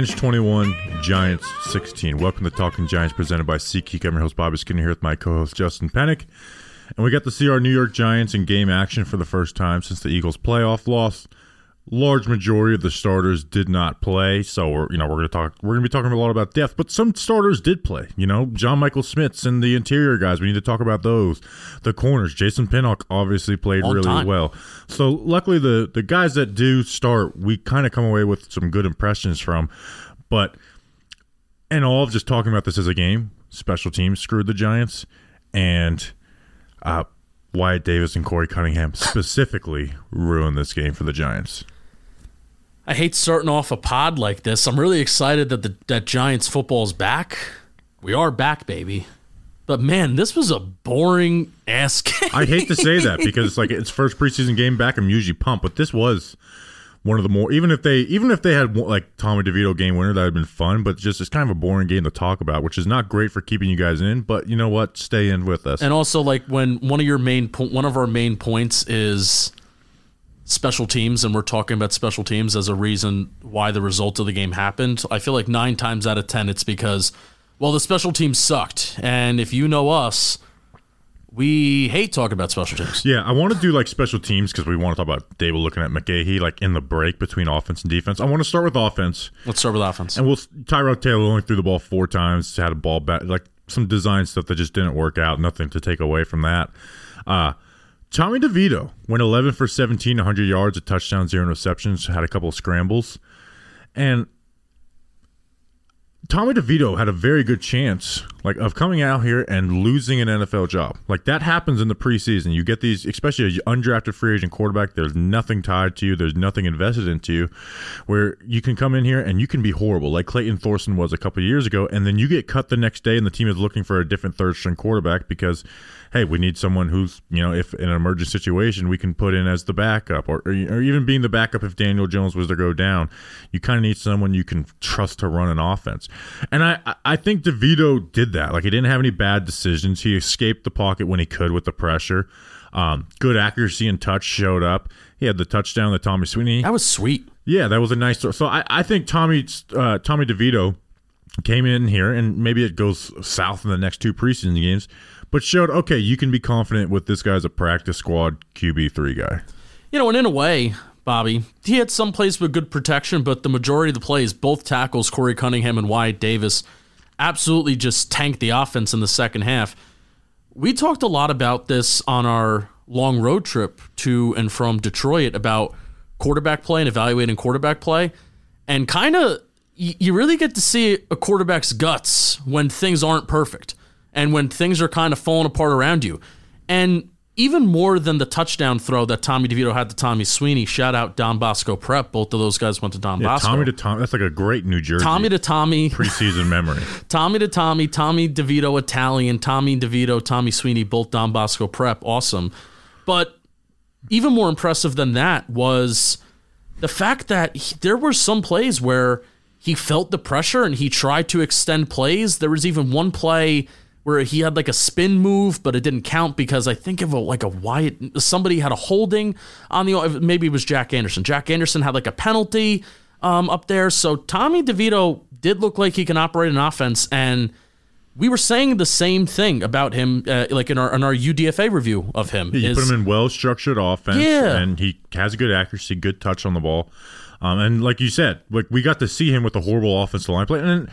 Lions 21, Giants 16. Welcome to Talking Giants presented by SeatGeek. I'm your host, Bobby Skinner, here with my co host, Justin Penik. And we got to see our New York Giants in game action for the first time since the Eagles' playoff loss. Large majority of the starters did not play, so we're you know we're gonna talk we're gonna be talking a lot about depth, but some starters did play. You know, John Michael Schmitz and the interior guys. We need to talk about those. The corners, Jason Pinnock obviously played really time. well. So luckily, the the guys that do start, we kind of come away with some good impressions from. But and all of just talking about this as a game, special teams screwed the Giants, and uh, Wyatt Davis and Korey Cunningham specifically ruined this game for the Giants. I hate starting off a pod like this. I'm really excited that the that Giants football is back. We are back, baby. But man, this was a boring ass game. I hate to say that because it's like it's first preseason game back. I'm usually pumped, but this was one of the more even if they even if they had like Tommy DeVito game winner that would have been fun, but just it's kind of a boring game to talk about, which is not great for keeping you guys in. But you know what? Stay in with us. And also, like when one of your main po- one of our main points is special teams, and we're talking about special teams as a reason why the result of the game happened. I feel like nine times out of ten, it's because well, the special teams sucked, and if you know us, we hate talking about special teams. Yeah, I want to do like special teams because we want to talk about Daboll looking at McGaughey like in the break between offense and defense. I want to start with offense, Let's start with offense. and we'll Tyrod Taylor only threw the ball four times, had a ball back, like some design stuff that just didn't work out. Nothing to take away from that. Uh, Tommy DeVito went 11 for 17, 100 yards, a touchdown, zero interceptions, had a couple of scrambles, and Tommy DeVito had a very good chance, like, of coming out here and losing an NFL job. Like that happens in the preseason. You get these, especially an undrafted free agent quarterback. There's nothing tied to you. There's nothing invested into you, where you can come in here and you can be horrible, like Clayton Thorson was a couple years ago, and then you get cut the next day, and the team is looking for a different third string quarterback because, hey, we need someone who's, you know, if in an emergent situation, we can put in as the backup, or or, or even being the backup if Daniel Jones was to go down. You kind of need someone you can trust to run an offense, and I I- think DeVito did that. Like he didn't have any bad decisions. He escaped the pocket when he could with the pressure. Um, good accuracy and touch showed up. He had the touchdown that Tommy Sweeney. that was sweet. Yeah, that was a nice. So I, I think Tommy uh, Tommy DeVito came in here, and maybe it goes south in the next two preseason games, but showed okay, you can be confident with this guy as a practice squad QB three guy. You know, and in a way, Bobby, he had some plays with good protection, but the majority of the plays, both tackles, Korey Cunningham and Wyatt Davis, absolutely just tanked the offense in the second half. We talked a lot about this on our long road trip to and from Detroit about quarterback play and evaluating quarterback play. And kind of, you really get to see a quarterback's guts when things aren't perfect and when things are kind of falling apart around you. And even more than the touchdown throw that Tommy DeVito had to Tommy Sweeney, shout out Don Bosco Prep. Both of those guys went to Don Yeah, Bosco. Tommy to Tommy. That's like a great New Jersey Tommy to Tommy, preseason memory. Tommy to Tommy, Tommy DeVito Italian, Tommy DeVito, Tommy Sweeney, both Don Bosco Prep. Awesome. But even more impressive than that was the fact that he- there were some plays where he felt the pressure and he tried to extend plays. There was even one play where he had like a spin move, but it didn't count because I think of a like a Wyatt. Somebody had a holding on the maybe it was Jack Anderson. Jack Anderson had like a penalty um, up there. So Tommy DeVito did look like he can operate an offense, and we were saying the same thing about him, uh, like in our in our UDFA review of him. You is- put him in well structured offense, Yeah. and he has good accuracy, good touch on the ball, um, and like you said, like we got to see him with a horrible offensive line play, and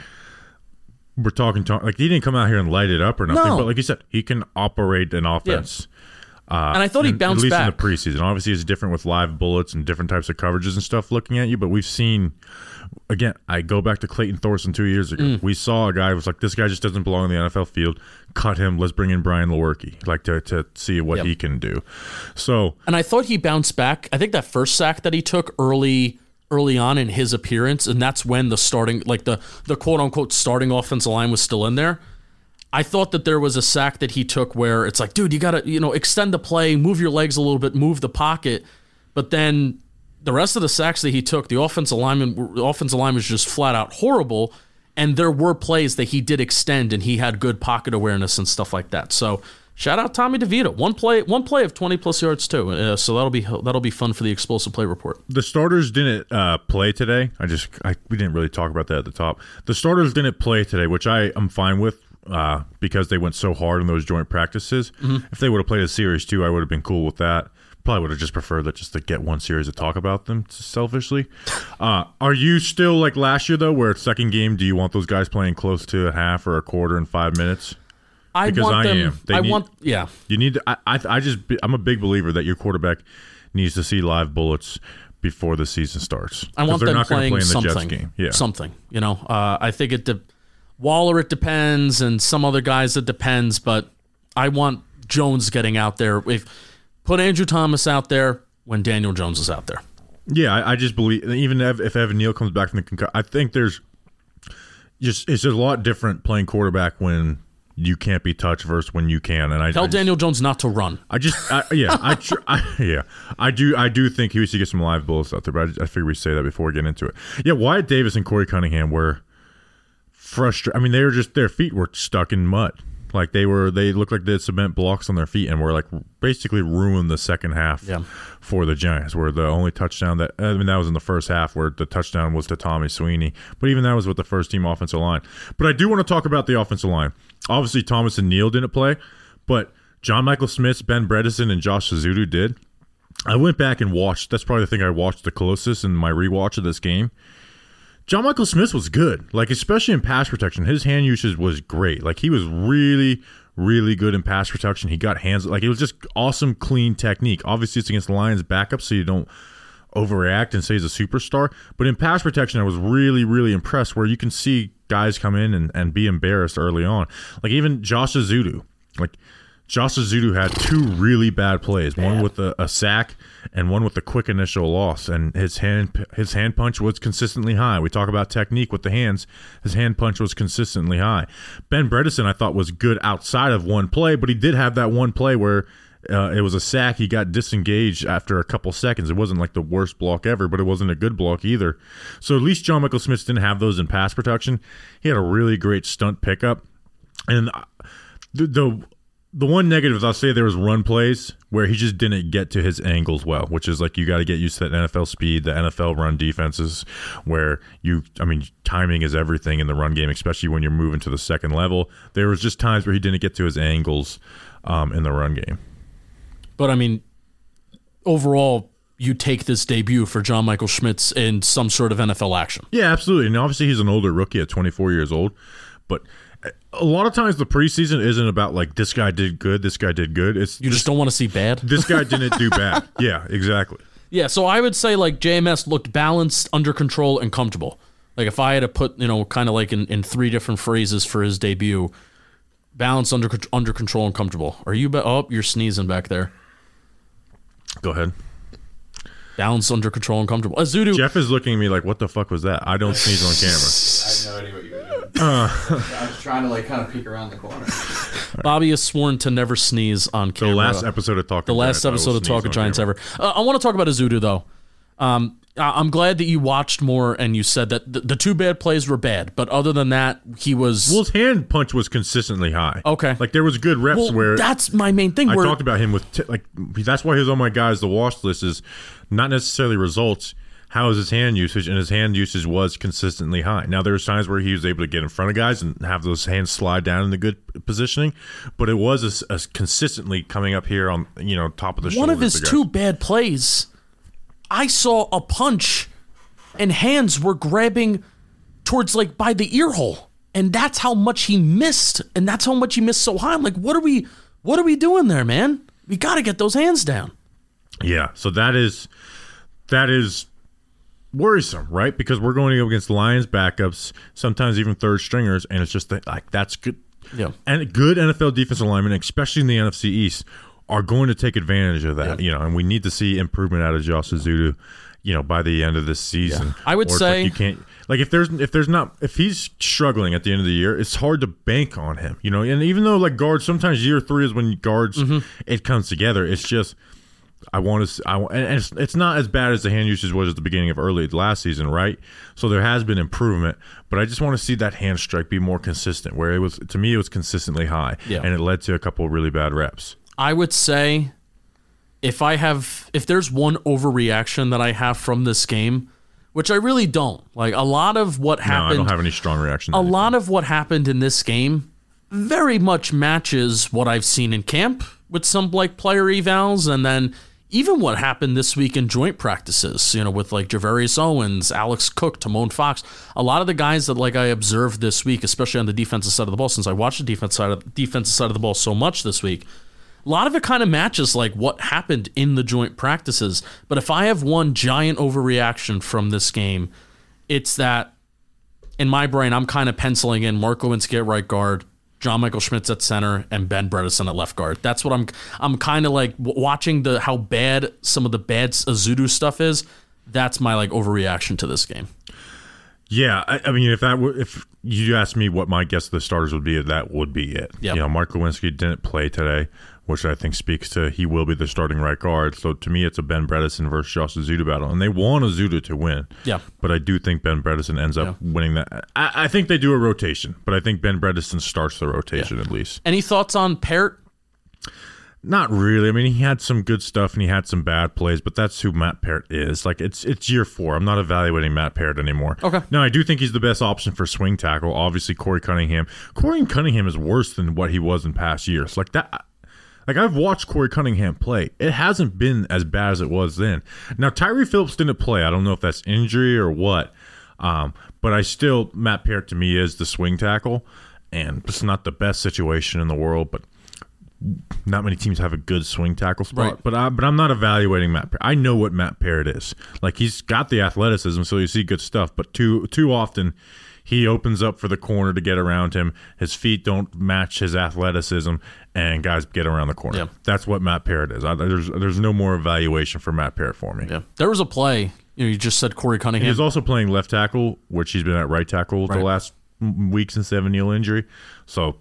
we're talking to, like he didn't come out here and light it up or nothing, No. but like you said, he can operate an offense. and I thought he bounced at least back. in the preseason. Obviously, it's different with live bullets and different types of coverages and stuff looking at you. But we've seen, again, I go back to Clayton Thorson two years ago. Mm. We saw a guy who was like, this guy just doesn't belong in the NFL field. Cut him. Let's bring in Brian Lewerke, like to to see what Yep. he can do. So and I thought he bounced back. I think that first sack that he took early early on in his appearance, and that's when the starting like the the quote unquote starting offensive line was still in there. I thought that there was a sack that he took where it's like, dude, you gotta, you know, extend the play, move your legs a little bit, move the pocket. But then the rest of the sacks that he took, the offensive lineman the offensive line was just flat out horrible. And there were plays that he did extend and he had good pocket awareness and stuff like that. So Shout out Tommy DeVito. One play, one play of twenty plus yards too. Uh, so that'll be that'll be fun for the explosive play report. The starters didn't uh, play today. I just I, we didn't really talk about that at the top. The starters didn't play today, which I am fine with uh, because they went so hard in those joint practices. If they would have played a series too, I would have been cool with that. Probably would have just preferred that just to get one series to talk about them selfishly. Uh, are you still like last year though, where it's second game? Do you want those guys playing close to a half or a quarter in five minutes? I Because want I them. am. They I need- want. Yeah. You need to. I, I, I just. I'm a big believer that your quarterback needs to see live bullets before the season starts. I want them not playing play in the Jets something. game. Yeah. Something. You know, uh, I think it. De- Waller, it depends, and some other guys, it depends. But I want Jones getting out there. If put Andrew Thomas out there when Daniel Jones is out there. Yeah, I, I just believe even if, if Evan Neal comes back from the concussion, I think there's just it's just a lot different playing quarterback when you can't be touched versus when you can. And I Tell I just, Daniel Jones not to run. I just I, yeah I, tr- I yeah I do I do think he should get some live bullets out there, but I, just- I figure we say that before we get into it. Yeah, Wyatt Davis and Korey Cunningham were frustrated. I mean, they were just their feet were stuck in mud. Like they were, they looked like they had cement blocks on their feet, and were like basically ruined the second half Yeah. for the Giants. Where the only touchdown that I mean that was in the first half, where the touchdown was to Tommy Sweeney, but even that was with the first team offensive line. But I do want to talk about the offensive line. Obviously, Thomas and Neal didn't play, but John Michael Schmitz, Ben Bredeson, and Josh Ezeudu did. I went back and watched. That's probably the thing I watched the closest in my rewatch of this game. John Michael Schmitz was good, like especially in pass protection. His hand usage was great. Like he was really, really good in pass protection. He got hands like it was just awesome, clean technique. Obviously, it's against the Lions backup, so you don't overreact and say he's a superstar. But in pass protection, I was really, really impressed. Where you can see guys come in and, and be embarrassed early on, like even Josh Ezeudu, like. Josh Ezeudu had two really bad plays, one with a, a sack and one with a quick initial loss. And his hand his hand punch was consistently high. We talk about technique with the hands. His hand punch was consistently high. Ben Bredeson, I thought, was good outside of one play, but he did have that one play where uh, it was a sack. He got disengaged after a couple seconds. It wasn't like the worst block ever, but it wasn't a good block either. So at least John Michael Schmitz didn't have those in pass protection. He had a really great stunt pickup. And uh, the, the the one negative is I'll say there was run plays where he just didn't get to his angles well, which is like you got to get used to that NFL speed, the NFL run defenses, where you, I mean, timing is everything in the run game, especially when you're moving to the second level. There was just times where he didn't get to his angles um, in the run game. But I mean, overall, you take this debut for John Michael Schmitz in some sort of NFL action. Yeah, absolutely. And obviously, he's an older rookie at 24 years old, but a lot of times the preseason isn't about like this guy did good, this guy did good. It's You just don't want to see bad. this guy didn't do bad. Yeah, exactly. Yeah, so I would say like JMS looked balanced, under control, and comfortable. Like if I had to put, you know, kind of like in, in three different phrases for his debut, balanced, under under control, and comfortable. Are you? Ba- oh, you're sneezing back there. Go ahead. Balanced, under control, and comfortable. Ezeudu. Jeff is looking at me like, "What the fuck was that?" I don't sneeze on camera. I had no idea what you were doing. I was trying to like kind of peek around the corner. Bobby has sworn to never sneeze on The last episode of Talking the last Giants, episode of Talk Talking on Giants camera. ever. Uh, I want to talk about Ezeudu though. Um, I- I'm glad that you watched more and you said that the, the two bad plays were bad, but other than that, he was Well, his hand punch was consistently high. Okay. like there was good reps Well, where that's my main thing. I Where talked about him with t- like that's why he's on my guys the watch list is not necessarily results. How is his hand usage? And his hand usage was consistently high. Now there was times where he was able to get in front of guys and have those hands slide down in the good positioning, but it was a a consistently coming up here on you know top of the shoulder. one of his two bad plays, I saw a punch, and hands were grabbing towards like by the ear hole, and that's how much he missed, and that's how much he missed so high. I'm like, what are we, what are we doing there, man? We got to get those hands down. Yeah, so that is that is worrisome, right? Because we're going to go against Lions backups, sometimes even third stringers, and it's just that, like that's good. Yeah. and good NFL defensive linemen, especially in the NFC East, are going to take advantage of that. You know, and we need to see improvement out of Josh Ezeudu. You know, by the end of this season, I would Or say- like you can't like if there's if there's not if he's struggling at the end of the year, it's hard to bank on him. You know, and even though like guards, sometimes year three is when guards Mm-hmm. it comes together. It's just I want to. I and it's, it's not as bad as the hand usage was at the beginning of early last season, right? So there has been improvement, but I just want to see that hand strike be more consistent. Where it was to me, it was consistently high, Yeah. and it led to a couple of really bad reps. I would say if I have if there's one overreaction that I have from this game, which I really don't. Like a lot of what No, happened I don't have any strong reaction. a anything. lot of what happened in this game very much matches what I've seen in camp with some like player evals and then even what happened this week in joint practices, you know, with like Javarius Owens, Alex Cook, Tomon Fox, a lot of the guys that like I observed this week, especially on the defensive side of the ball, since I watched the defense side of, defensive side of the ball so much this week, a lot of it kind of matches like what happened in the joint practices. But if I have one giant overreaction from this game, it's that in my brain, I'm kind of penciling in Mark Glowinski at right guard, John Michael Schmitz at center, and Ben Bredeson at left guard. That's what I'm. I'm kind of like watching the how bad some of the bad Ezeudu stuff is. That's my like overreaction to this game. Yeah, I, I mean, if that were, if you asked me what my guess of the starters would be, that would be it. Yeah, You know, Mark Glowinski didn't play today, which I think speaks to he will be the starting right guard. So to me, it's a Ben Bredeson versus Josh Ezeudu battle, and they want Ezeudu to win. Yeah. but I do think Ben Bredeson ends up winning that. I, I think they do a rotation, but I think Ben Bredeson starts the rotation at least. Any thoughts on Parrott? Not really. I mean, he had some good stuff and he had some bad plays, but that's who Matt Parrott is. Like it's it's year four. I'm not evaluating Matt Parrott anymore. Okay. No, I do think he's the best option for swing tackle. Obviously, Korey Cunningham. Korey Cunningham is worse than what he was in past years. Like that. Like I've watched Korey Cunningham play. It hasn't been as bad as it was then. Now Tyree Phillips didn't play. I don't know if that's injury or what. Um, but I still Matt Parrott to me is the swing tackle, and it's not the best situation in the world, but not many teams have a good swing tackle spot. Right. But I, but I'm not evaluating Matt. Parrott. I know what Matt Parrott is. Like he's got the athleticism, so you see good stuff. But too too often, he opens up for the corner to get around him. His feet don't match his athleticism, and guys get around the corner. Yeah. That's what Matt Parrott is. I, there's there's no more evaluation for Matt Parrott for me. Yeah, there was a play. You know, you just said Korey Cunningham. He's also playing left tackle, which he's been at right tackle Right. the last week since the Neal injury. So,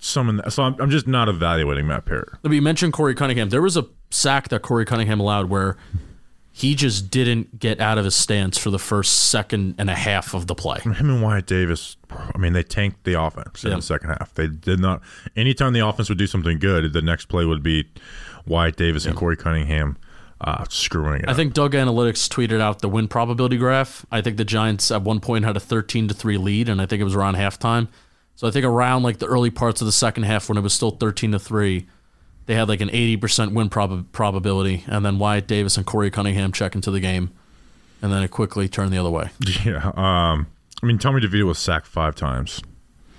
some so I'm, I'm just not evaluating Matt Parrott. But you mentioned Korey Cunningham. There was a sack that Korey Cunningham allowed where he just didn't get out of his stance for the first second and a half of the play. Him and Wyatt Davis, I mean, they tanked the offense in Yeah. the second half. They did not. Anytime the offense would do something good, the next play would be Wyatt Davis and Korey Cunningham uh, screwing it. I up. think Doug Analytics tweeted out the win probability graph. I think the Giants at one point had a 13 to 3 lead, and I think it was around halftime. So I think around like the early parts of the second half when it was still 13 to 3, they had like an 80% win prob- probability. And then Wyatt Davis and Korey Cunningham check into the game. And then it quickly turned the other way. Yeah. Um, I mean, Tommy DeVito was sacked five times.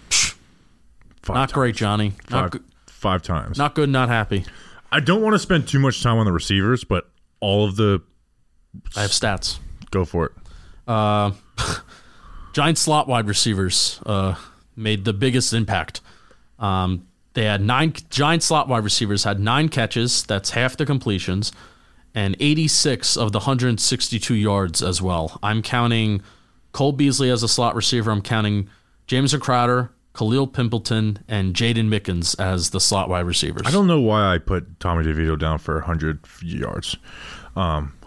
Five Not times. great, Johnny. Not, Five, good, five times. not good, not happy. I don't want to spend too much time on the receivers, but all of the I have stats. go for it. Uh, Giant slot wide receivers uh, made the biggest impact. Um, they had nine giant slot wide receivers had nine catches. That's half the completions, and 86 of the 162 yards as well. I'm counting Cole Beasley as a slot receiver. I'm counting Jamison Crowder, Khalil Pimpleton, and Jaden Mickens as the slot wide receivers. I don't know why I put Tommy DeVito down for 100 yards. He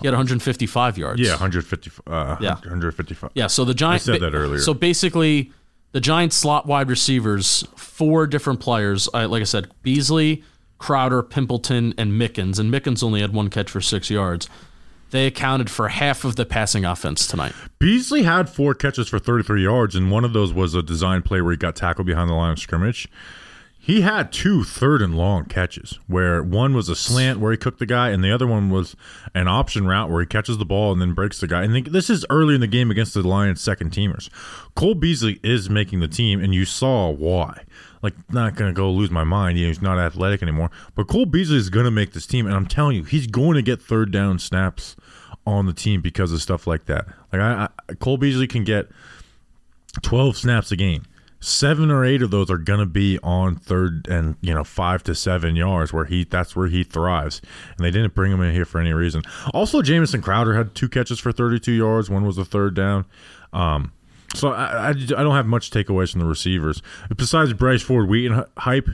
had 155 yards. Yeah, 150. Uh, Yeah. 155. Yeah, so the Giants I said that earlier. So basically, the Giants slot wide receivers, four different players. I, like I said, Beasley, Crowder, Pimpleton, and Mickens. And Mickens only had one catch for six yards. They accounted for half of the passing offense tonight. Beasley had four catches for 33 yards, and one of those was a design play where he got tackled behind the line of scrimmage. He had two third and long catches, where one was a slant where he cooked the guy, and the other one was an option route where he catches the ball and then breaks the guy. And this is early in the game against the Lions' second teamers. Cole Beasley is making the team, and you saw why. Like, not going to go lose my mind. He's not athletic anymore. But Cole Beasley is going to make this team, and I'm telling you, he's going to get third down snaps on the team because of stuff like that. Like, I, I Cole Beasley can get 12 snaps a game. Seven or eight of those are gonna be on third and you know five to seven yards where he that's where he thrives, and they didn't bring him in here for any reason. Also, Jamison Crowder had two catches for 32 yards. One was a third down. Um, so I, I, I don't have much takeaways from the receivers besides Bryce Ford Wheaton hy- hype,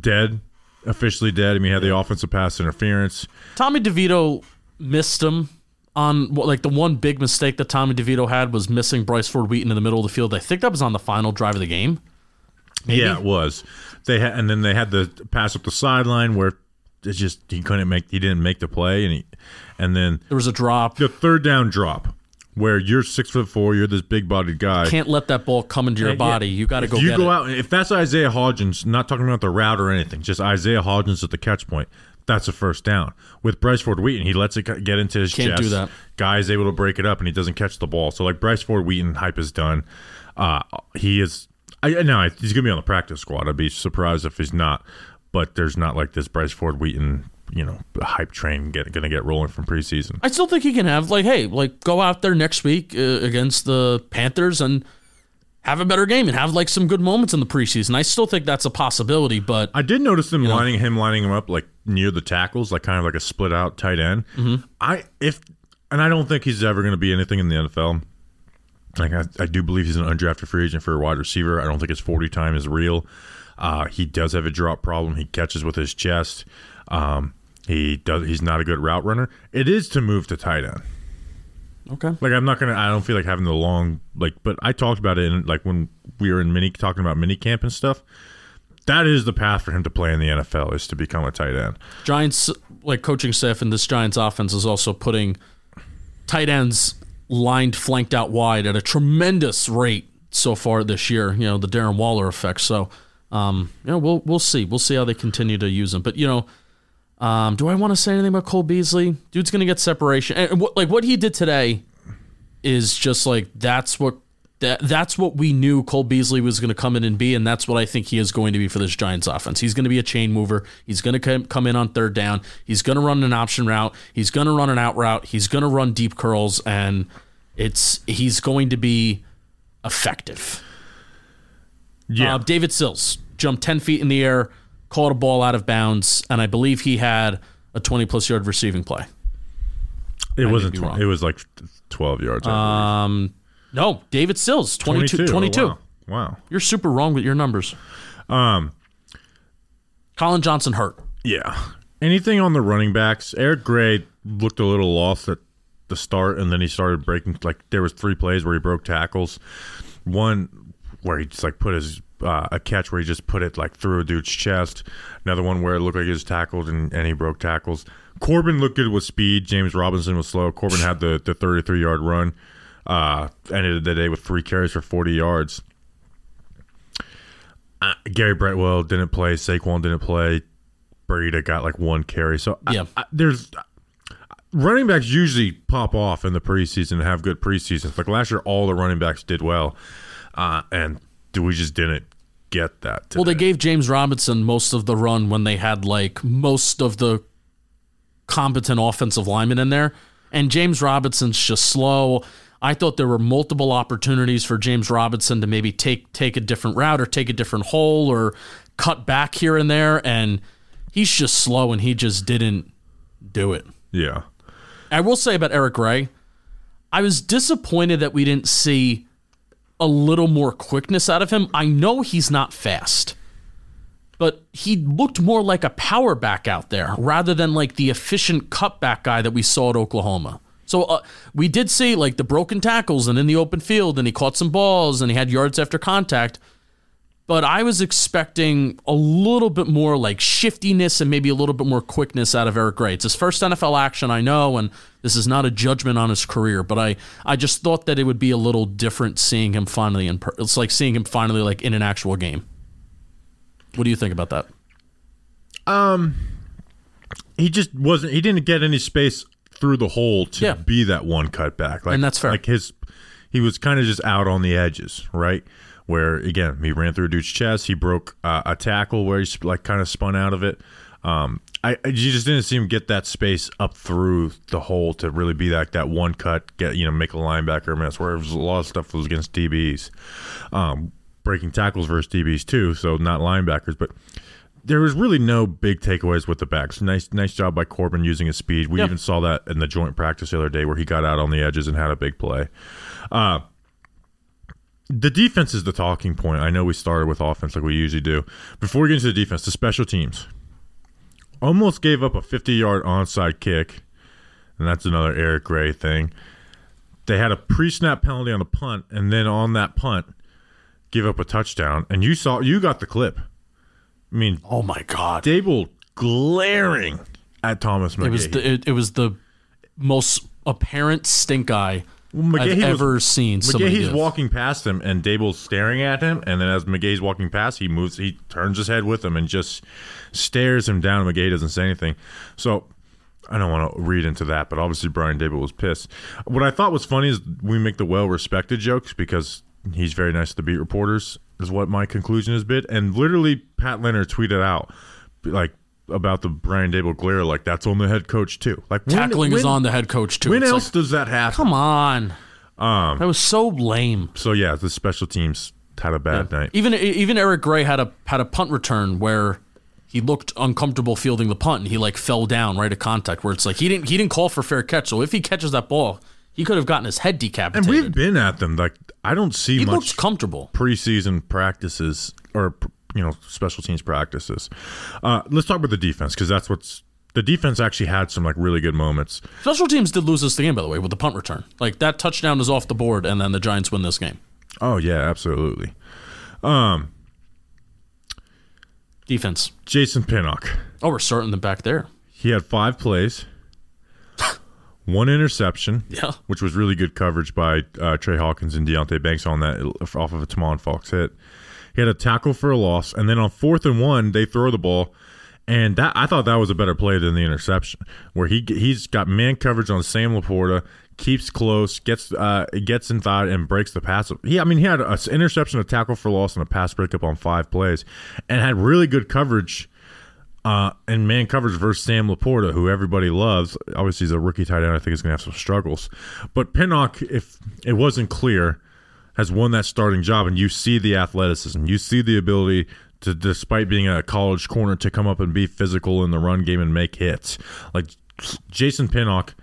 dead. officially dead. I mean, he had the offensive pass interference. Tommy DeVito missed him on what- like the one big mistake that Tommy DeVito had was missing Bryce Ford Wheaton in the middle of the field. I think that was on the final drive of the game. Yeah, it was. They had, and then they had the pass up the sideline where it just he couldn't make, he didn't make the play, and he, and then There was a drop. the third down drop where you're six foot four, you're this big bodied guy. Can't let that ball come into your Yeah, body. You got to go you go it. out, if that's Isaiah Hodgins, not talking about the route or anything, just Isaiah Hodgins at the catch point, that's a first down. With Bryce Ford Wheaton, he lets it get into his Can't chest. do that. Guy's able to break it up, and he doesn't catch the ball. So like Bryce Ford Wheaton, hype is done. Uh, he is. I no, he's gonna be on the practice squad. I'd be surprised if he's not. But there's not like this Bryce Ford Wheaton, you know, hype train get, gonna get rolling from preseason. I still think he can have like, hey, like go out there next week uh, against the Panthers and have a better game and have like some good moments in the preseason. I still think that's a possibility, but I did notice them lining him lining him up like near the tackles, like kind of like a split out tight end. Mm-hmm. I if and I don't think he's ever going to be anything in the NFL. Like I, I do believe he's an undrafted free agent for a wide receiver. I don't think his forty time is real. Uh, he does have a drop problem. He catches with his chest. Um, he does. He's not a good route runner. It is to move to tight end. Okay. Like I'm not gonna. I don't feel like having the long like. But I talked about it in like when we were in mini talking about mini camp and stuff. That is the path for him to play in the NFL is to become a tight end. Giants like coaching staff in this Giants offense is also putting tight ends lined flanked out wide at a tremendous rate so far this year. You know the Darren Waller effect. So, um, you know we'll we'll see we'll see how they continue to use him. But you know, um, do I want to say anything about Cole Beasley? Dude's gonna get separation. And what, like what he did today is just like that's what. That, that's what we knew Cole Beasley was going to come in and be, and that's what I think he is going to be for this Giants offense. He's going to be a chain mover. He's going to come, come in on third down. He's going to run an option route. He's going to run an out route. He's going to run deep curls, and it's he's going to be effective. Yeah, Uh, David Sills jumped 10 feet in the air, caught a ball out of bounds, and I believe he had a 20 plus yard receiving play. it may wasn't. be 20, wrong. it was like twelve yards. Um, no, David Sills, believe. 22. 22. Oh, wow. wow. You're super wrong with your numbers. Um. Collin Johnson hurt. Yeah. Anything on the running backs? Eric Gray looked a little lost at the start, and then he started breaking. Like there was three plays where he broke tackles. One where he just like put his uh, a catch where he just put it like through a dude's chest. Another one where it looked like he was tackled and, and he broke tackles. Corbin looked good with speed. James Robinson was slow. Corbin had the the 33 yard run. Uh, ended the day with three carries for 40 yards. Uh, Gary Brightwell didn't play. Saquon didn't play. Burita got like one carry. So I- Yeah. I, there's running backs usually pop off in the preseason and have good preseasons. Like last year, all the running backs did well, uh, and we just didn't get that. Today. Well, they gave James Robinson most of the run when they had like most of the competent offensive linemen in there. And James Robinson's just slow. I thought there were multiple opportunities for James Robinson to maybe take take a different route or take a different hole or cut back here and there and he's just slow and he just didn't do it. yeah, I will say about Eric Gray, I was disappointed that we didn't see a little more quickness out of him. I know he's not fast, but he looked more like a power back out there rather than like the efficient cutback guy that we saw at Oklahoma. So uh, we did see like the broken tackles and in the open field, and he caught some balls and he had yards after contact. But I was expecting a little bit more like shiftiness and maybe a little bit more quickness out of Eric Gray. It's his first NFL action, I know, and this is not a judgment on his career, but I, I just thought that it would be a little different seeing him finally in. Per- it's like seeing him finally like in an actual game. What do you think about that? Um, he just wasn't. He didn't get any space through the hole to Yeah. be that one cutback. Like, And that's fair. Like his, he was kind of just out on the edges, right? Where again, he ran through a dude's chest. He broke uh, a tackle where he like kind of spun out of it. Um, I, I you just didn't see him get that space up through the hole to really be like that one cut, get you know, make a linebacker miss. Where it was a lot of stuff was against DBs, um, breaking tackles versus DBs too. So not linebackers, but there was really no big takeaways with the backs. Nice, nice job by Corbin using his speed. We Yeah. even saw that in the joint practice the other day where he got out on the edges and had a big play. Uh, the defense is the talking point. I know we started with offense like we usually do. Before we get into the defense, the special teams. almost gave up a 50 yard onside kick, and that's another Eric Gray thing. They had a pre snap penalty on a punt, and then on that punt, give up a touchdown. And you saw, you got the clip. I mean, Oh my god. Daboll glaring at Thomas McGaughey. It was the it, it was the most apparent stink eye Well, I've was- ever seen. McGaughey's walking past him, and Daboll's staring at him. And then as McGaughey's walking past, he moves, he turns his head with him and just stares him down. McGaughey doesn't say anything. So I don't want to read into that, but obviously Brian Daboll was pissed. What I thought was funny is we make the well-respected jokes because he's very nice to the beat reporters. Is what my conclusion has been. And literally, Pat Leonard tweeted out like about the Brian Daboll glare, like that's on the head coach too. Like when- tackling is on the head coach too. When It's else like, does that happen? come on. Um, that was so lame. So yeah, the special teams had a bad night. Even even Eric Gray had a had a punt return where he looked uncomfortable fielding the punt and he like fell down right at contact where it's like he didn't he didn't call for fair catch. So if he catches that ball, he could have gotten his head decapitated. And we've been at them. Like I don't see he much comfortable. preseason practices or you know special teams practices. Uh, let's talk about the defense because that's what's the defense actually had some like really good moments. Special teams did lose this game by the way with the punt return. Like that touchdown is off the board and then the Giants win this game. Oh yeah, absolutely. Um, Defense. Jason Pinnock. Oh, we're starting them back there. He had five plays, one interception, Yeah. which was really good coverage by uh, Tre Hawkins and Deonte Banks on that off of a Tomon Fox hit. He had a tackle for a loss, and then on fourth and one, they throw the ball, and that I thought that was a better play than the interception, where he he's got man coverage on Sam Laporta, keeps close, gets uh gets inside and breaks the pass. He I mean he had an interception, a tackle for loss, and a pass breakup on five plays, and had really good coverage uh, and man coverage versus Sam Laporta, who everybody loves. Obviously, he's a rookie tight end. I think he's going to have some struggles. But Pinnock, if it wasn't clear, has won that starting job, and you see the athleticism, you see the ability to, despite being a college corner, to come up and be physical in the run game and make hits. Like Jason Pinnock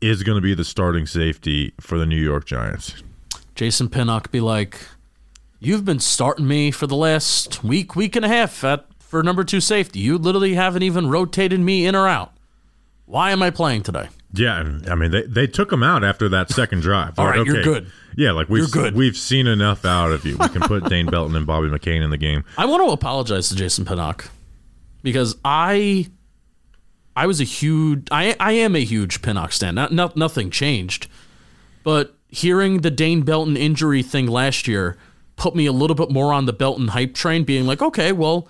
is going to be the starting safety for the New York Giants. Jason Pinnock be like, "You've been starting me for the last week, week and a half at for number two safety. You literally haven't even rotated me in or out. Why am I playing today?" Yeah, I mean they, they took him out after that second drive. All Like, right, you're good. Yeah, like we've good. we've seen enough out of you. We can put Dane Belton and Bobby McCain in the game. I want to apologize to Jason Pinnock because I I was a huge I I am a huge Pinnock stan. Not, not nothing changed. But hearing the Dane Belton injury thing last year put me a little bit more on the Belton hype train being like, okay, well,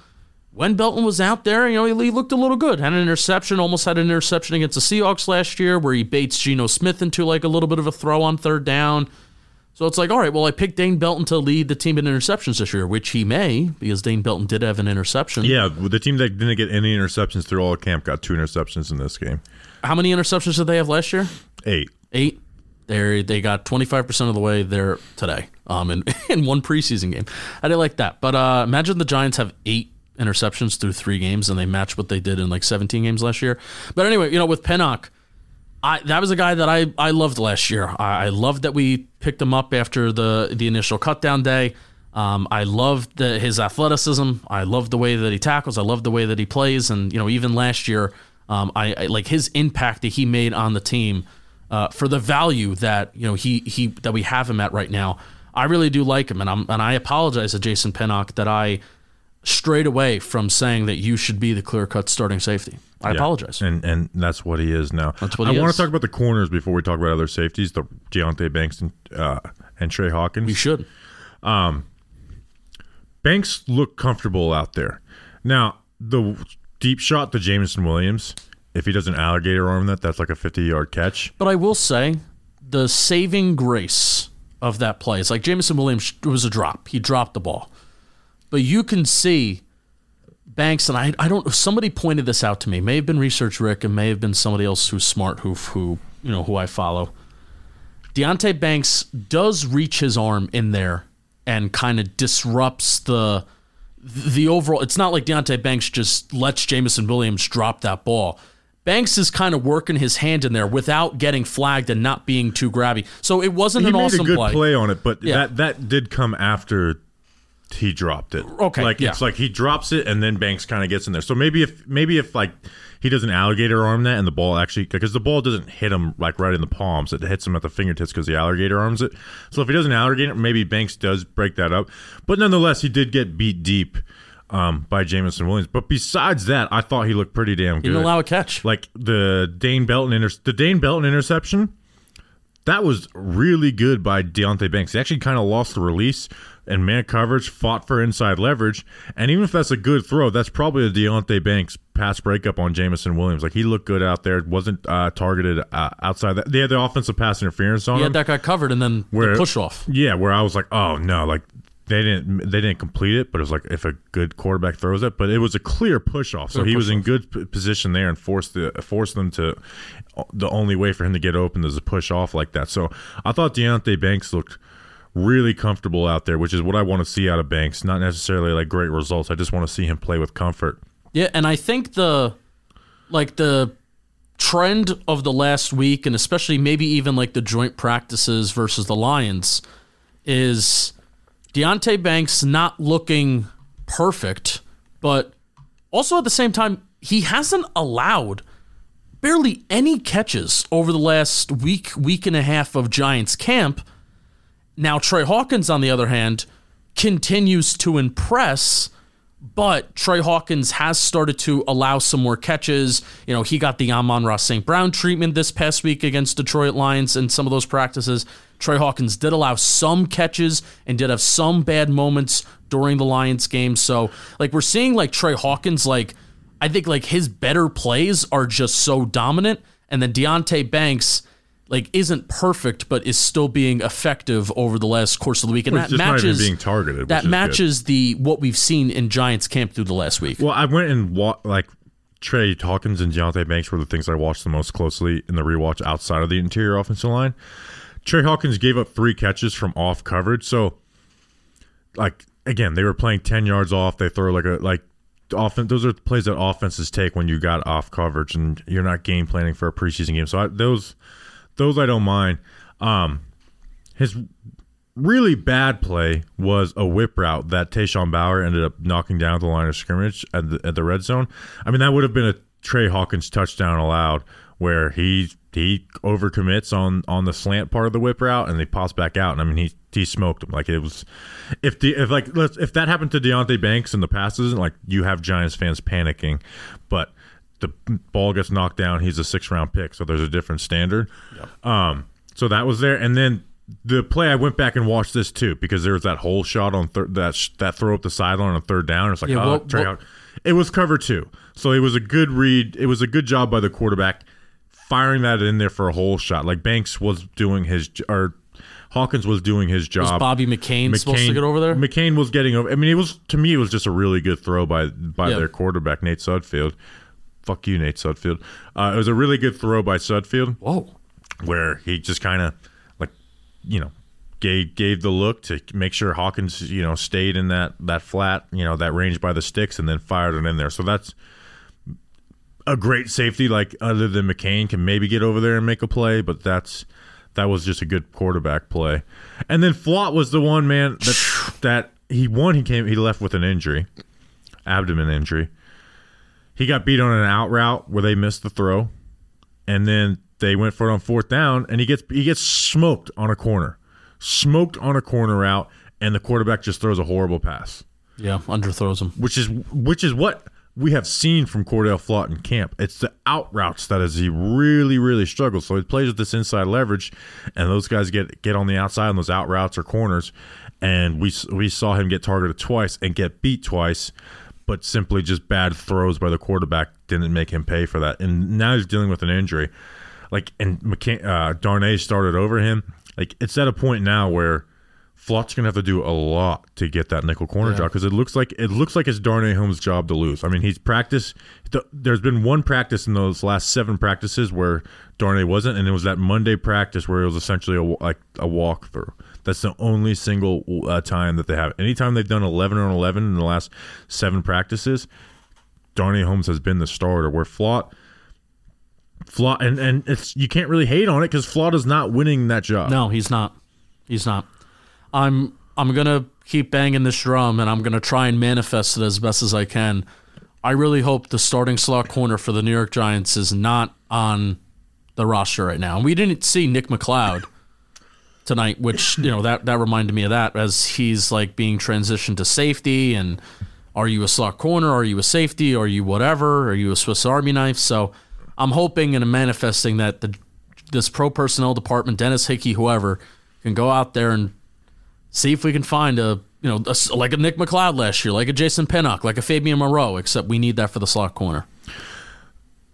when Belton was out there, you know, he, he looked a little good. Had an interception, almost had an interception against the Seahawks last year where he baits Geno Smith into like a little bit of a throw on third down. So it's like, all right, well, I picked Dane Belton to lead the team in interceptions this year, which he may, because Dane Belton did have an interception. Yeah, the team that didn't get any interceptions through all camp got two interceptions in this game. How many interceptions did they have last year? Eight. Eight. They they got twenty five percent of the way there today. Um, in in one preseason game, I didn't like that. But uh, imagine the Giants have eight interceptions through three games, and they match what they did in like seventeen games last year. But anyway, you know, with Pinnock, I that was a guy that I I loved last year. I, I loved that we picked him up after the the initial cut down day. Um, I loved the, his athleticism. I loved the way that he tackles. I loved the way that he plays. And you know, even last year, um, I, I like his impact that he made on the team uh, for the value that you know he he that we have him at right now. I really do like him, and I'm and I apologize to Jason Pinnock that I strayed away from saying that you should be the clear cut starting safety. I Yeah. apologize. And and that's what he is now. That's what I want to talk about the corners before we talk about other safeties, the Deonte Banks and uh, and Tre Hawkins. We should. Banks look comfortable out there. Now, the deep shot to Jameson Williams, if he doesn't alligator arm that, that's like a 50 yard catch. But I will say, the saving grace of that play is like Jameson Williams was a drop. He dropped the ball. But you can see Banks, and I, I don't, if somebody pointed this out to me. May have been Research Rick, and may have been somebody else who's smart, who, who you know, who I follow. Deonte Banks does reach his arm in there and kind of disrupts the the overall. It's not like Deonte Banks just lets Jameson Williams drop that ball. Banks is kind of working his hand in there without getting flagged and not being too grabby. So it wasn't He an made awesome a good play. play. on it, but Yeah. that, that did come after he dropped it. Okay, like yeah. it's like he drops it and then Banks kind of gets in there. So maybe if maybe if like he does an alligator arm that and the ball actually because the ball doesn't hit him like right in the palms, it hits him at the fingertips because the alligator arms it. So if he does an alligator, maybe Banks does break that up. But nonetheless, he did get beat deep um, by Jameson Williams. But besides that, I thought he looked pretty damn He good. didn't allow a catch. like the Dane Belton inter- the Dane Belton interception that was really good by Deonte Banks. He actually kind of lost the release and man coverage, fought for inside leverage. And even if that's a good throw, that's probably a Deonte Banks pass breakup on Jameson Williams. Like he looked good out there, wasn't uh, targeted uh, outside that. They had the offensive pass interference on him. had that guy covered, and then Where- the push off. Yeah, where I was like, oh no, like they didn't they didn't complete it, but it was like if a good quarterback throws it, but it was a clear push off, so Clear he was in good position there and forced the forced them to. The only way for him to get open is a push off like that. So I thought Deonte Banks looked really comfortable out there, which is what I want to see out of Banks. Not necessarily like great results. I just want to see him play with comfort. Yeah, and I think the like the trend of the last week, and especially maybe even like the joint practices versus the Lions, is Deonte Banks not looking perfect, but also at the same time, he hasn't allowed barely any catches over the last week, week and a half of Giants camp. Now, Tre Hawkins, on the other hand, continues to impress, but Tre Hawkins has started to allow some more catches. You know, he got the Amon-Ra St. Brown treatment this past week against Detroit Lions in some of those practices. Tre Hawkins did allow some catches and did have some bad moments during the Lions game. So, like, we're seeing like Tre Hawkins, like, I think like his better plays are just so dominant. And then Deonte Banks, like, isn't perfect, but is still being effective over the last course of the week. And that he's not even matches being targeted, That is good. matches the what we've seen in Giants camp through the last week. Well, I went and wa- like Tre Hawkins and Deonte Banks were the things I watched the most closely in the rewatch outside of the interior offensive line. Tre Hawkins gave up three catches from off coverage, so like again, they were playing ten yards off. They throw like a like offense. Those are plays that offenses take when you got off coverage and you're not game planning for a preseason game. So I, those those I don't mind. Um, his really bad play was a whip route that Tashawn Bower ended up knocking down at the line of scrimmage at the, at the red zone. I mean, that would have been a Tre Hawkins touchdown allowed where he he overcommits on on the slant part of the whip route and they pass back out. And I mean, he he smoked him like it was if the if like if that happened to Deonte Banks in the passes, like you have Giants fans panicking, but the ball gets knocked down. He's a six round pick, so there's a different standard. Um, so that was there, and then the play I went back and watched this too because there was that whole shot on third that sh- that throw up the sideline on third down. It's like Yeah, oh, what- Trey what- Hawk- it was cover two, so it was a good read. It was a good job by the quarterback firing that in there for a whole shot. Like Banks was doing his or Hawkins was doing his Was job. Bobby McCain, supposed to get over there? McCain was getting over. I mean, it was to me, it was just a really good throw by by Yeah. their quarterback Nate Sudfeld. Fuck you, Nate Sudfeld. Uh, it was a really good throw by Sudfeld Whoa. where he just kind of like you know gave gave the look to make sure Hawkins you know stayed in that that flat you know that range by the sticks and then fired it in there. So that's a great safety. Like other than McCain can maybe get over there and make a play, but that's that was just a good quarterback play. And then Flott was the one man that that he won. He came he left with an injury, abdomen injury. He got beat on an out route where they missed the throw and then they went for it on fourth down, and he gets he gets smoked on a corner, smoked on a corner route, and the quarterback just throws a horrible pass, Yeah, underthrows him. which is which is what we have seen from Cordell Flott in camp. It's the out routes that is he really really struggles. So he plays with this inside leverage, and those guys get get on the outside on those out routes or corners, and we we saw him get targeted twice and get beat twice. But simply just bad throws by the quarterback didn't make him pay for that, and now he's dealing with an injury like and uh, Darnay started over him. Like it's at a point now where Flott's gonna have to do a lot to get that nickel corner job because it looks like it looks like it's Darnay Holmes' job to lose. I mean, he's practiced. th- There's been one practice in those last seven practices where Darnay wasn't, and it was that Monday practice where it was essentially a like a walkthrough. That's the only single uh, time that they have. Anytime they've done 11 on 11 in the last seven practices, Darnay Holmes has been the starter. Where Flott Flott and and it's you can't really hate on it because Flott is not winning that job. No, he's not. He's not. I'm I'm gonna keep banging this drum, and I'm gonna try and manifest it as best as I can. I really hope the starting slot corner for the New York Giants is not on the roster right now. And we didn't see Nick McCloud tonight, which you know that that reminded me of that as he's like being transitioned to safety. And are you a slot corner? Are you a safety? Are you whatever? Are you a Swiss Army knife? So I'm hoping and manifesting that the this pro personnel department, Dennis Hickey, whoever, can go out there and see if we can find a you know a, like a Nick McCloud last year, like a Jason Pinnock, like a Fabian Moreau. Except we need that for the slot corner.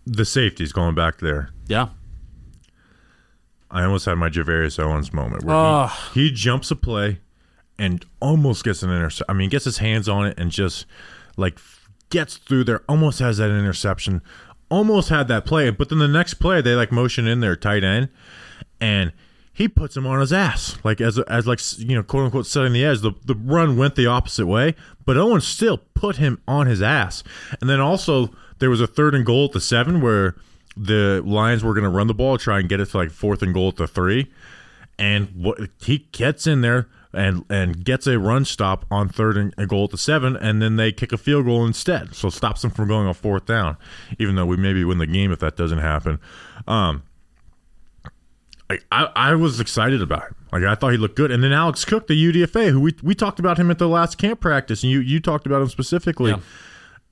The safety's going back there. Yeah. I almost had my Gervarrius Owens moment where Ugh. he, he jumps a play and almost gets an intercept. I mean, gets his hands on it and just like gets through there, almost has that interception, almost had that play. But then the next play, they like motion in their tight end and he puts him on his ass, like as as like you know, quote unquote, setting the edge. The the run went the opposite way, but Owens still put him on his ass. And then also there was a third and goal at the seven where the Lions were going to run the ball, try and get it to like fourth and goal at the three, and what he gets in there and and gets a run stop on third and a goal at the seven, and then they kick a field goal instead, so stops them from going on fourth down. Even though we maybe win the game if that doesn't happen. Um, I, I, I was excited about him. Like I thought he looked good. And then Alex Cook, the UDFA, who we we talked about him at the last camp practice, and you you talked about him specifically. Yeah.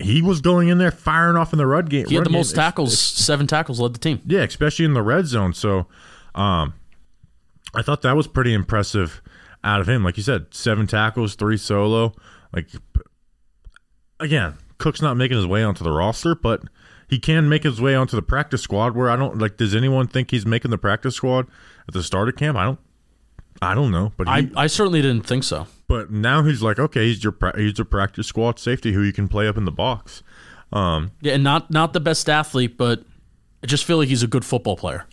He was going in there firing off in the run game. He had the game. most tackles, seven tackles, led the team. Yeah, especially in the red zone. So, um, I thought that was pretty impressive out of him. Like you said, seven tackles, three solo. Like again, Cook's not making his way onto the roster, but he can make his way onto the practice squad. Where I don't like. Does anyone think he's making the practice squad at the start of camp? I don't. I don't know, but he, I, I certainly didn't think so. But now he's like, okay, he's your pra- he's your practice squad safety who you can play up in the box. Um, Yeah, and not not the best athlete, but I just feel like he's a good football player.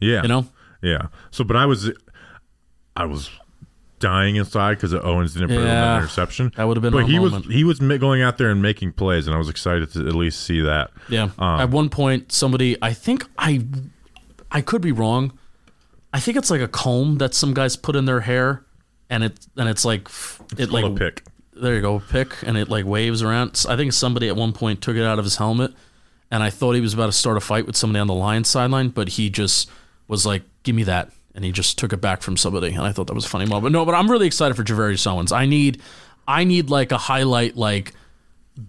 yeah, You know? Yeah. So, but I was, I was dying inside because Owens didn't put Yeah. that interception. That would've been But he moment. was he was going out there and making plays, and I was excited to at least see that. Yeah. Um, At one point, somebody I think I I could be wrong. I think it's like a comb that some guys put in their hair, and it and it's like it like a pick. There you go, pick, and it like waves around. I think somebody at one point took it out of his helmet, and I thought he was about to start a fight with somebody on the Lions sideline, but he just was like, "Give me that," and he just took it back from somebody, and I thought that was a funny moment. No, but I'm really excited for Gervarrius Owens. I need, I need like a highlight, like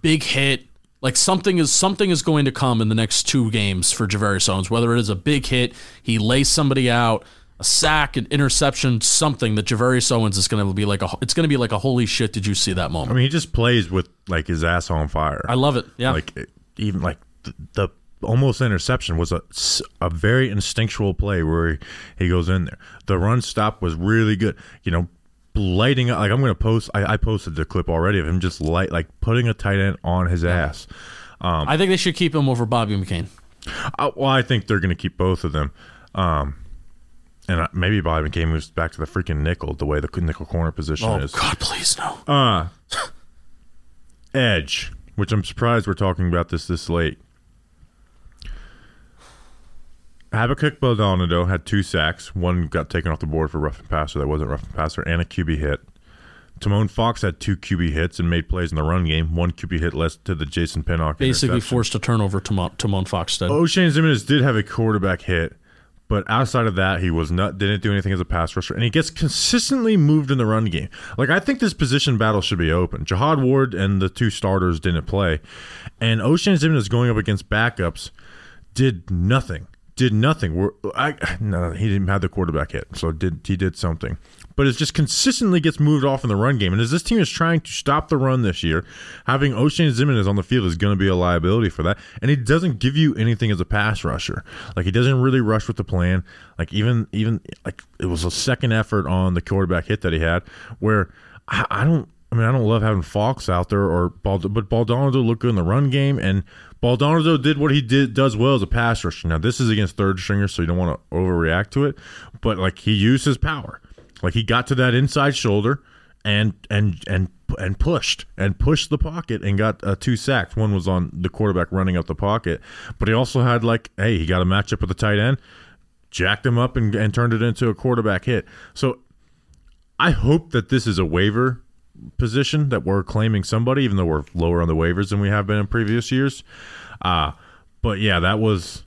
big hit. Like something is something is going to come in the next two games for Gervarrius Owens. Whether it is a big hit, he lays somebody out, a sack, an interception, something that Gervarrius Owens is going to be like a. It's going to be like a holy shit! Did you see that moment? I mean, he just plays with like his ass on fire. I love it. Yeah, like it- even like the, the almost interception was a, a very instinctual play where he, he goes in there. The run stop was really good. You know, lighting up like I'm gonna post. I, I posted the clip already of him just light like putting a tight end on his ass. I think they should keep him over Bobby McCain. Uh, well, I think they're going to keep both of them. Um, and maybe Bobby McCain moves back to the freaking nickel, the way the nickel corner position Oh is. Oh God, please no. Uh, Edge, which I'm surprised we're talking about this this late. Habakkuk Baldonado had two sacks. One got taken off the board for rough and passer that wasn't rough and passer, and a QB hit. Tomon Fox had two QB hits and made plays in the run game. One QB hit led to the Jason Pinnock. Basically forced a turnover to Mon, to Mon Foxstead. Oshane Ximines did have a quarterback hit, but outside of that, he was not didn't do anything as a pass rusher, and he gets consistently moved in the run game. Like I think this position battle should be open. Jihad Ward and the two starters didn't play, and Oshane Ximines going up against backups did nothing. Did nothing. We're, I no, he didn't have the quarterback hit, so did he did something. But it just consistently gets moved off in the run game. And as this team is trying to stop the run this year, having Oshane Ximines on the field is going to be a liability for that. And he doesn't give you anything as a pass rusher. Like he doesn't really rush with the plan. Like even even like it was a second effort on the quarterback hit that he had, where I, I don't. I mean, I don't love having Fox out there or Bald, but Baldonado looked good in the run game, and Baldonado did what he did does well as a pass rusher. Now this is against third stringers, so you don't want to overreact to it, but like he used his power, like he got to that inside shoulder and and and and pushed and pushed the pocket and got uh, two sacks. One was on the quarterback running up the pocket, but he also had like, hey, he got a matchup with the tight end, jacked him up and, and turned it into a quarterback hit. So I hope that this is a waiver position that we're claiming somebody, even though we're lower on the waivers than we have been in previous years. Uh, but yeah, that was.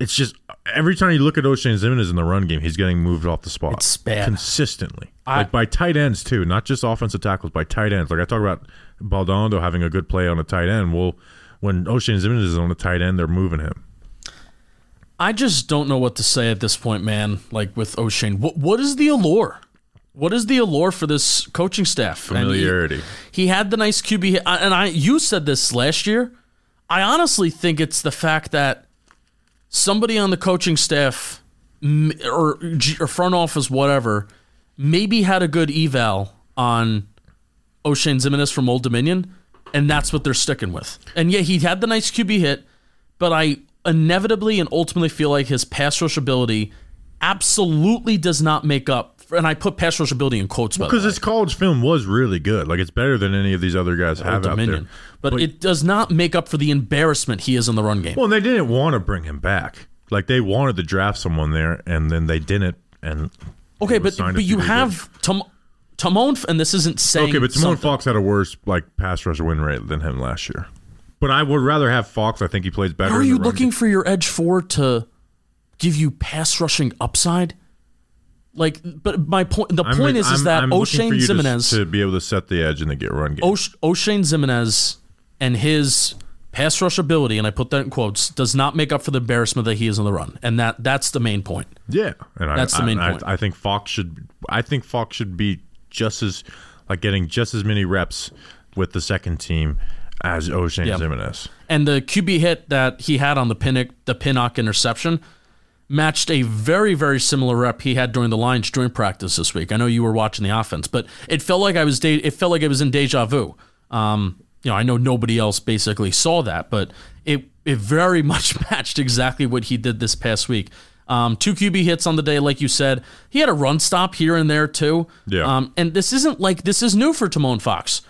It's just every time you look at Oshane Ximines in the run game, he's getting moved off the spot. It's bad. consistently, I- like by tight ends too, not just offensive tackles, by tight ends. Like I talk about Baldonado having a good play on a tight end. Well, when Oshane Ximines is on a tight end, they're moving him. I just don't know what to say at this point, man. Like with Oshane, what what is the allure? What is the allure for this coaching staff? And he- Familiarity. He, had the nice QB, hit, and I you said this last year. I honestly think it's the fact that somebody on the coaching staff or, or front office, whatever, maybe had a good eval on Oshane Ximines from Old Dominion, and that's what they're sticking with. And yeah, he had the nice QB hit, but I inevitably and ultimately feel like his pass rush ability absolutely does not make up. And I put pass rush ability in quotes Because way. his college film was really good. Like it's better than any of these other guys have out there. but, it does not make up for the embarrassment he is in the run game. Well, and they didn't want to bring him back. Like they wanted to draft someone there, and then they didn't. And okay, but but you have Tom, Tomon, and this isn't saying Okay, but Tomon something. Fox had a worse like pass rush win rate than him last year. But I would rather have Fox. I think he plays better. Are you looking game. for your edge four to give you pass rushing upside? Like, but my point. The I'm- point is, is I'm- that I'm looking for Oshane you to- Ximines, to, be able to set the edge in the get run game. O'Sh- Oshane Ximines, and his pass rush ability, and I put that in quotes, does not make up for the embarrassment that he is on the run, and that that's the main point. yeah, and I- That's the main I, point. I think Fox should. I think Fox should be just as like getting just as many reps with the second team as Oshane Yeah. Ximines. And the QB hit that he had on the Pinnock, the Pinnock interception matched a very, very similar rep he had during the Lions joint practice this week. I know you were watching the offense, but it felt like I was de- it felt like it was in deja vu. Um, you know, I know nobody else basically saw that, but it it very much matched exactly what he did this past week. Um, two QB hits on the day, like you said. He had a run stop here and there too. Yeah. Um, and this isn't like this is new for Tomon Fox.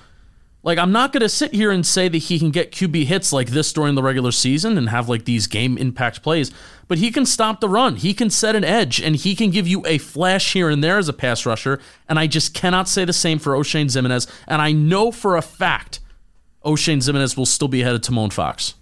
Like I'm not going to sit here and say that he can get QB hits like this during the regular season and have like these game impact plays, but he can stop the run. He can set an edge and he can give you a flash here and there as a pass rusher, and I just cannot say the same for Oshane Ximines, and I know for a fact Oshane Ximines will still be ahead of Tomon Fox.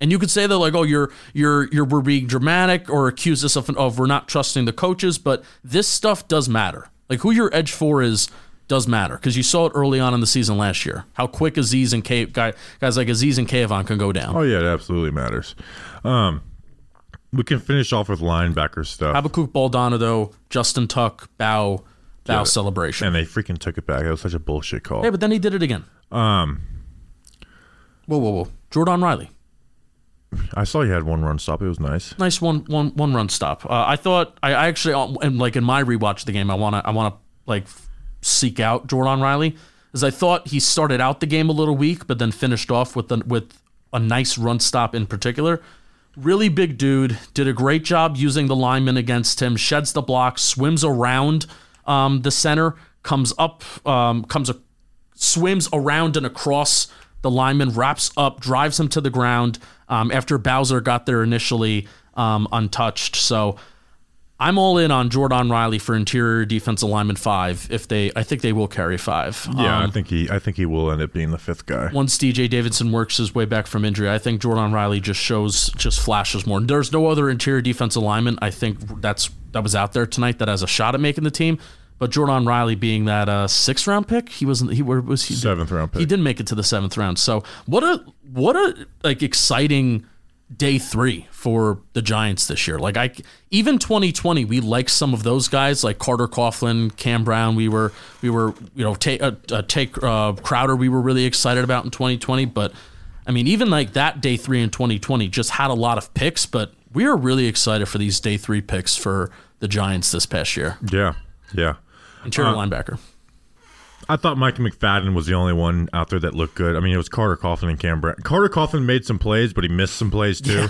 And you could say that like, oh, you're you're you're we're being dramatic or accuse us of, of we're not trusting the coaches, but this stuff does matter. Like who your edge for is does matter because you saw it early on in the season last year. How quick Azeez and K, guy, guys like Azeez and Kayvon can go down. Oh yeah, it absolutely matters. Um, we can finish off with linebacker stuff, Habakkuk Baldonado, Justin Tuck, bow, bow Yeah. celebration. and they freaking took it back. That was such a bullshit call. Hey, but then he did it again. Um, Whoa, whoa, whoa! Jordon Riley, I saw you had one run stop. It was nice. nice one, one, one run stop. Uh, I thought I, I actually, uh, and like in my rewatch of the game, I wanna, I wanna like seek out Jordon Riley, as I thought he started out the game a little weak, but then finished off with the, with a nice run stop in particular. Really big dude, did a great job using the lineman against him. Sheds the block, swims around um, the center, comes up, um, comes a, swims around and across the lineman, wraps up, drives him to the ground um, after Bower got there initially um, untouched. So I'm all in on Jordon Riley for interior defensive lineman five. If they, I think they will carry five. Yeah, Um, I think he. I think he will end up being the fifth guy. once DJ Davidson works his way back from injury, I think Jordon Riley just shows, just flashes more. There's no other interior defensive lineman. I think that's that was out there tonight that has a shot at making the team. But Jordon Riley being that uh, sixth round pick, he wasn't. He where was he? Seventh round pick. He didn't make it to the seventh round. So what a what a like exciting day three for the Giants this year. Like I even 2020, we liked some of those guys like Carter Coughlin, Cam Brown. We were we were you know take uh, uh, take uh, Crowder. We were really excited about in 2020, but. I mean, even like that day three in 2020 just had a lot of picks, but we are really excited for these day three picks for the Giants this past year. Yeah, yeah. Interior Uh, linebacker. I thought Mike McFadden was the only one out there that looked good. I mean, it was Carter Coughlin and Cam Brown. Carter Coughlin made some plays, but he missed some plays too.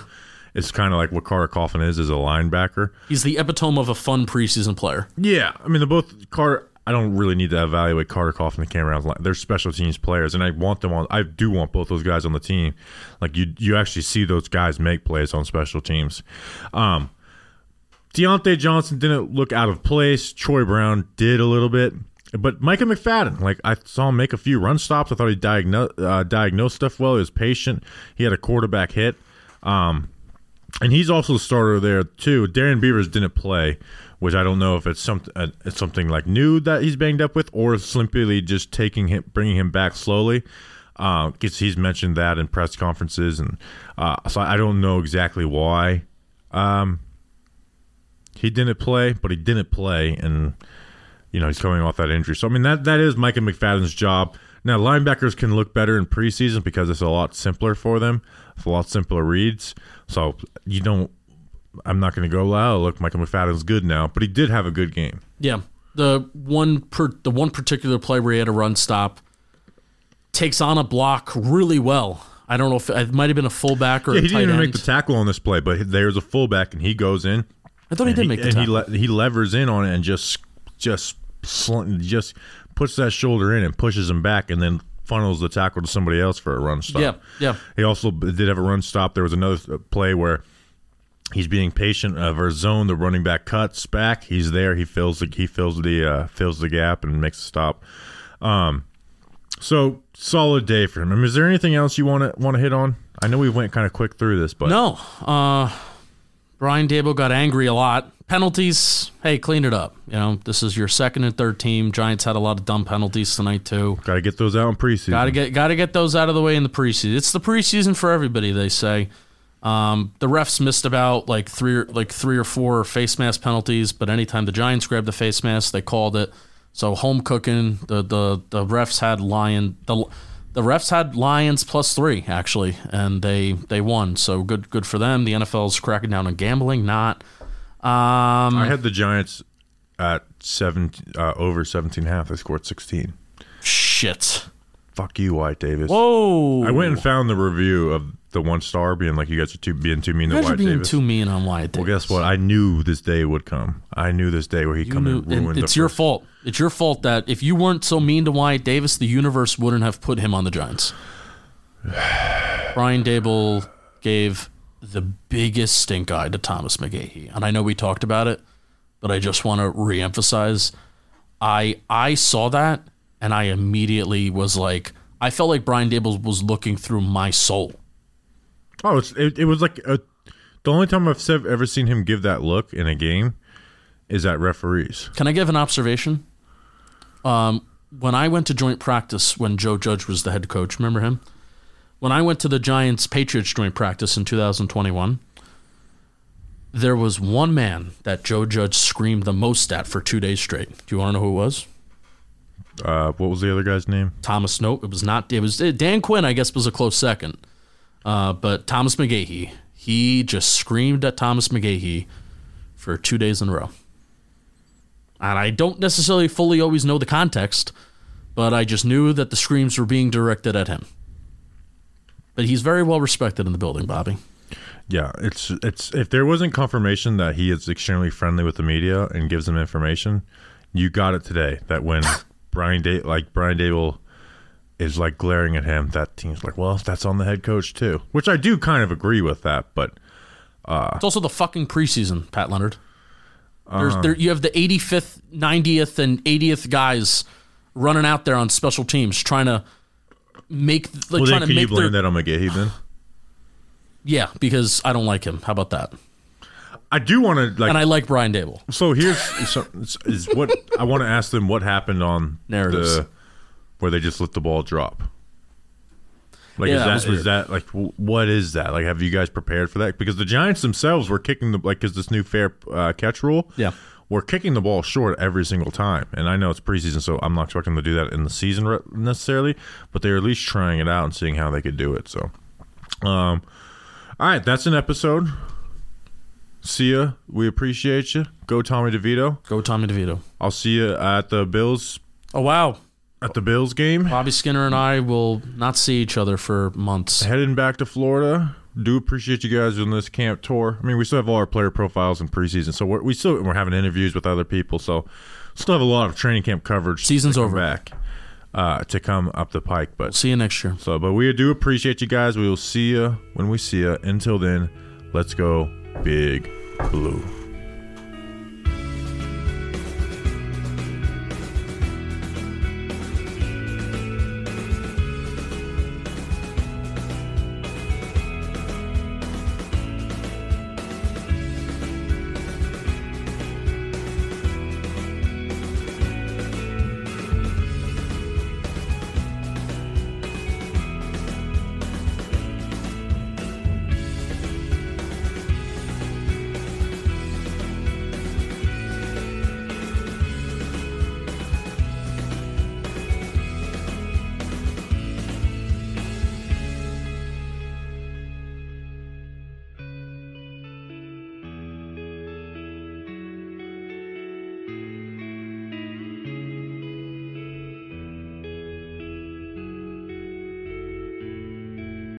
It's kind of like what Carter Coughlin is as a linebacker. He's the epitome of a fun preseason player. Yeah, I mean, they're both Carter. I don't really need to evaluate Carter Coughlin and Cam Brown's line. They're special teams players, and I want them on. I do want both those guys on the team. Like you, you actually see those guys make plays on special teams. Um, Dyontae Johnson didn't look out of place. Troy Brown did a little bit. But Micah McFadden, like I saw him make a few run stops. I thought he diagnosed uh, diagnosed stuff well. He was patient. He had a quarterback hit, um, and he's also the starter there too. Darrian Beavers didn't play, which I don't know if it's something uh, it's something like new that he's banged up with, or simply just taking him, bringing him back slowly. Because uh, he's mentioned that in press conferences, and uh, so I don't know exactly why um, he didn't play, but he didn't play, and you know he's coming off that injury. So I mean that that is Micah McFadden's job. Now linebackers can look better in preseason because it's a lot simpler for them. It's a lot simpler reads. So you don't. I'm not going to go. Oh, look, Michael McFadden's good now, but he did have a good game. Yeah, the one per, the one particular play where he had a run stop takes on a block really well. I don't know if it might have been a fullback or Yeah, a he didn't even end. make the tackle on this play, but there's a fullback and he goes in. I thought he did and make the and he tackle. le- he levers in on it and just just sl- just puts that shoulder in and pushes him back and then funnels the tackle to somebody else for a run stop. yeah, yeah. He also did have a run stop. There was another uh, play where he's being patient uh, of our zone. The running back cuts back. He's there. He fills the he fills the uh, fills the gap and makes a stop. Um, so solid day for him. I mean, is there anything else you want to want to hit on? I know we went kind of quick through this, but No, uh, Brian Daboll got angry a lot. Penalties, hey, clean it up. You know, this is your second and third team. Giants had a lot of dumb penalties tonight too. got to get those out in preseason. Got to get got to get those out of the way in the preseason. It's the preseason for everybody, they say. Um, the refs missed about like three or like three or four face mask penalties, but anytime the Giants grabbed the face mask, they called it. So home cooking. The the the refs had lion the the refs had Lions plus three actually, and they they won. So good good for them. The NFL's cracking down on gambling. Not. Um, I had the Giants at seven uh, over 17 and a half. They scored 16. shit. Fuck you, Wyatt Davis. Whoa! I went and found the review of the one star being like you guys are too being too mean You to guys are Wyatt being Davis. too mean on Wyatt well, guess what? I knew this day would come. I knew this day where he come knew, and and it's your first- fault. It's your fault that if you weren't so mean to Wyatt Davis, the universe wouldn't have put him on the Giants. Brian Daboll gave the biggest stink eye to Thomas McGaughey, and I know we talked about it, but I just want to reemphasize. I I saw that, and I immediately was like, I felt like Brian Daboll was looking through my soul. Oh, it's, it, it was like a, the only time I've ever seen him give that look in a game is at referees. Can I give an observation? Um, when I went to joint practice when Joe Judge was the head coach, remember him? When I went to the Giants Patriots joint practice in 2021, there was one man that Joe Judge screamed the most at for two days straight. Do you want to know who it was? Uh, what was the other guy's name? Thomas. Nope, it was not. It was Dan Quinn. I guess was a close second. Uh, but Thomas McGaughey, he just screamed at Thomas McGaughey for two days in a row. And I don't necessarily fully always know the context, but I just knew that the screams were being directed at him. But he's very well respected in the building, Bobby. Yeah, it's it's if there wasn't confirmation that he is extremely friendly with the media and gives them information, you got it today. That when Brian Day like Brian Daboll is like glaring at him, that team's like, well, that's on the head coach too. Which I do kind of agree with that, but uh, It's also the fucking preseason, Pat Leonard. There's, there, you have the 85th, 90th, and 80th guys running out there on special teams trying to make like well, trying then to can you make blame their that on McGaughey then? yeah because I don't like him. How about that? I do want to like. And I like Brian Daboll. so here's so, is what I want to ask them. What happened on Narratives. the where they just let the ball drop? Like Yeah, is that was that like what is that? Like have you guys prepared for that? Because the Giants themselves were kicking the like because this new fair uh, catch rule. Yeah. we're kicking the ball short every single time, and I know it's preseason, so I'm not expecting them to do that in the season necessarily, but they're at least trying it out and seeing how they could do it. So, um, all right, that's an episode. See ya. We appreciate you. Go Tommy DeVito. Go Tommy DeVito. I'll see you at the Bills Oh wow, at the Bills game. Bobby Skinner and I will not see each other for months. Heading back to Florida. Do appreciate you guys on this camp tour. I mean, we still have all our player profiles in preseason, so we're, we still we're having interviews with other people. So still have a lot of training camp coverage. Season's over. back uh, to come up the pike, but See you next year. so but we do appreciate you guys. We will see you when we see you. Until then, let's go big blue.